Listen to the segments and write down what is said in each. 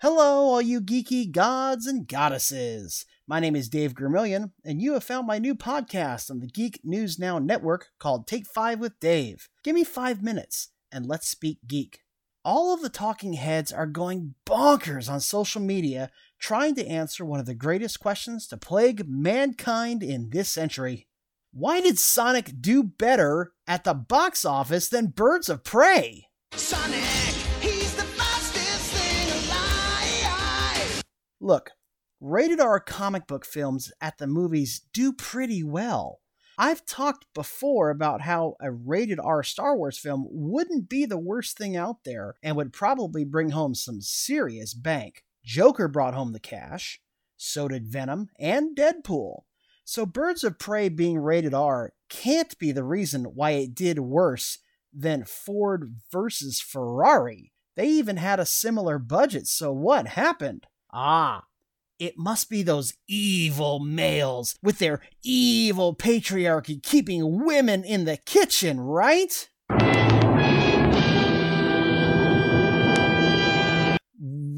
Hello, all you geeky gods and goddesses. My name is Dave Gramillion, and you have found my new podcast on the Geek News Now network called Take Five with Dave. Give me five minutes, and let's speak geek. All of the talking heads are going bonkers on social media trying to answer one of the greatest questions to plague mankind in this century. Why did Sonic do better at the box office than Birds of Prey? Sonic, Look, rated R comic book films at the movies do pretty well. I've talked before about how a rated R Star Wars film wouldn't be the worst thing out there and would probably bring home some serious bank. Joker brought home the cash, so did Venom and Deadpool. So Birds of Prey being rated R can't be the reason why it did worse than Ford versus Ferrari. They even had a similar budget, so what happened? Ah, it must be those evil males with their evil patriarchy keeping women in the kitchen, right?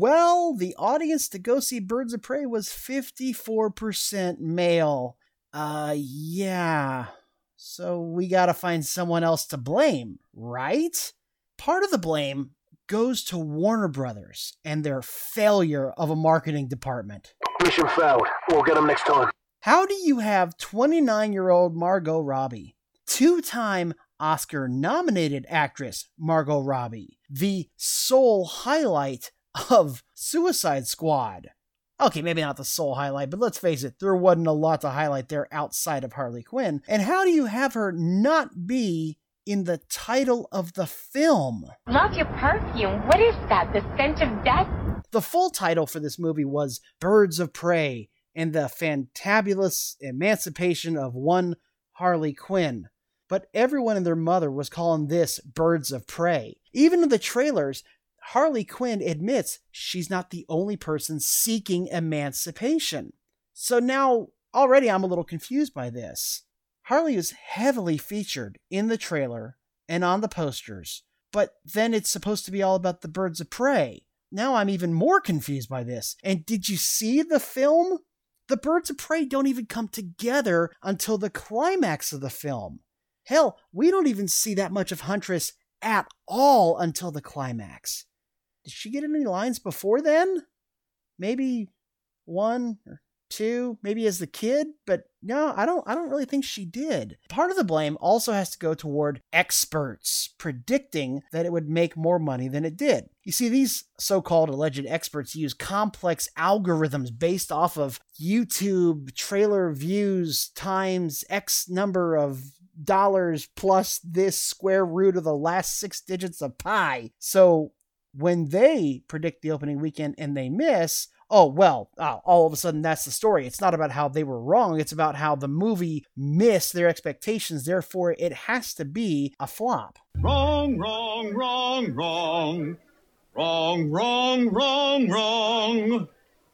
Well, the audience to go see Birds of Prey was 54% male. Uh, yeah. So we gotta find someone else to blame, right? Part of the blame goes to Warner Brothers and their failure of a marketing department. Mission failed. We'll get them next time. How do you have 29 year old Margot Robbie, two time Oscar nominated actress Margot Robbie, the sole highlight of Suicide Squad? Okay, maybe not the sole highlight, but let's face it, there wasn't a lot to highlight there outside of Harley Quinn. And how do you have her not be in the title of the film? Love your perfume. What is that? The scent of death? The full title for this movie was Birds of Prey and the Fantabulous Emancipation of One Harley Quinn. But everyone and their mother was calling this Birds of Prey. Even in the trailers, Harley Quinn admits she's not the only person seeking emancipation. So now, already I'm a little confused by this. Harley is heavily featured in the trailer and on the posters, but then it's supposed to be all about the birds of prey. Now I'm even more confused by this. And did you see the film? The birds of prey don't even come together until the climax of the film. Hell, we don't even see that much of Huntress at all until the climax. Did she get any lines before then? Maybe one or two, maybe as the kid, but no, I don't I don't really think she did. Part of the blame also has to go toward experts predicting that it would make more money than it did. You see these so-called alleged experts use complex algorithms based off of YouTube trailer views times X number of dollars plus this square root of the last 6 digits of pi. So when they predict the opening weekend and they miss, oh, well, uh, all of a sudden that's the story. It's not about how they were wrong, it's about how the movie missed their expectations. Therefore, it has to be a flop. Wrong, wrong, wrong, wrong. Wrong, wrong, wrong, wrong.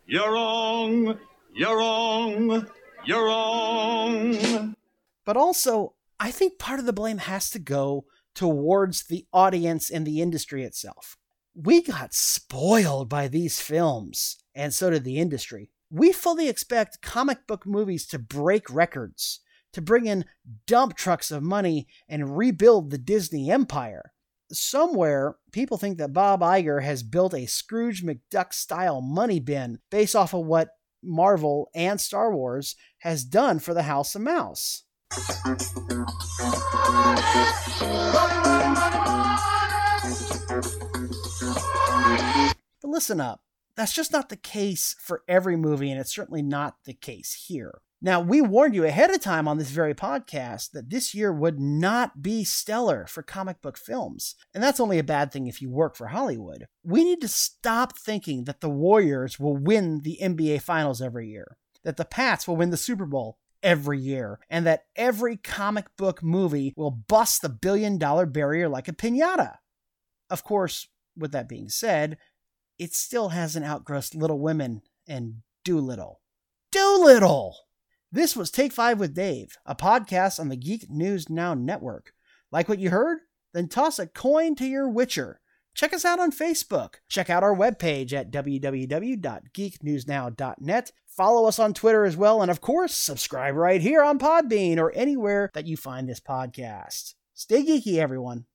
You're wrong. You're wrong. You're wrong. But also, I think part of the blame has to go towards the audience and the industry itself. We got spoiled by these films, and so did the industry. We fully expect comic book movies to break records, to bring in dump trucks of money and rebuild the Disney empire. Somewhere, people think that Bob Iger has built a Scrooge McDuck style money bin based off of what Marvel and Star Wars has done for the House of Mouse. Listen up. That's just not the case for every movie, and it's certainly not the case here. Now, we warned you ahead of time on this very podcast that this year would not be stellar for comic book films. And that's only a bad thing if you work for Hollywood. We need to stop thinking that the Warriors will win the NBA Finals every year, that the Pats will win the Super Bowl every year, and that every comic book movie will bust the billion dollar barrier like a pinata. Of course, with that being said, it still hasn't outgrossed Little Women and Dolittle. Dolittle! This was Take Five with Dave, a podcast on the Geek News Now network. Like what you heard? Then toss a coin to your Witcher. Check us out on Facebook. Check out our webpage at www.geeknewsnow.net. Follow us on Twitter as well. And of course, subscribe right here on Podbean or anywhere that you find this podcast. Stay geeky, everyone.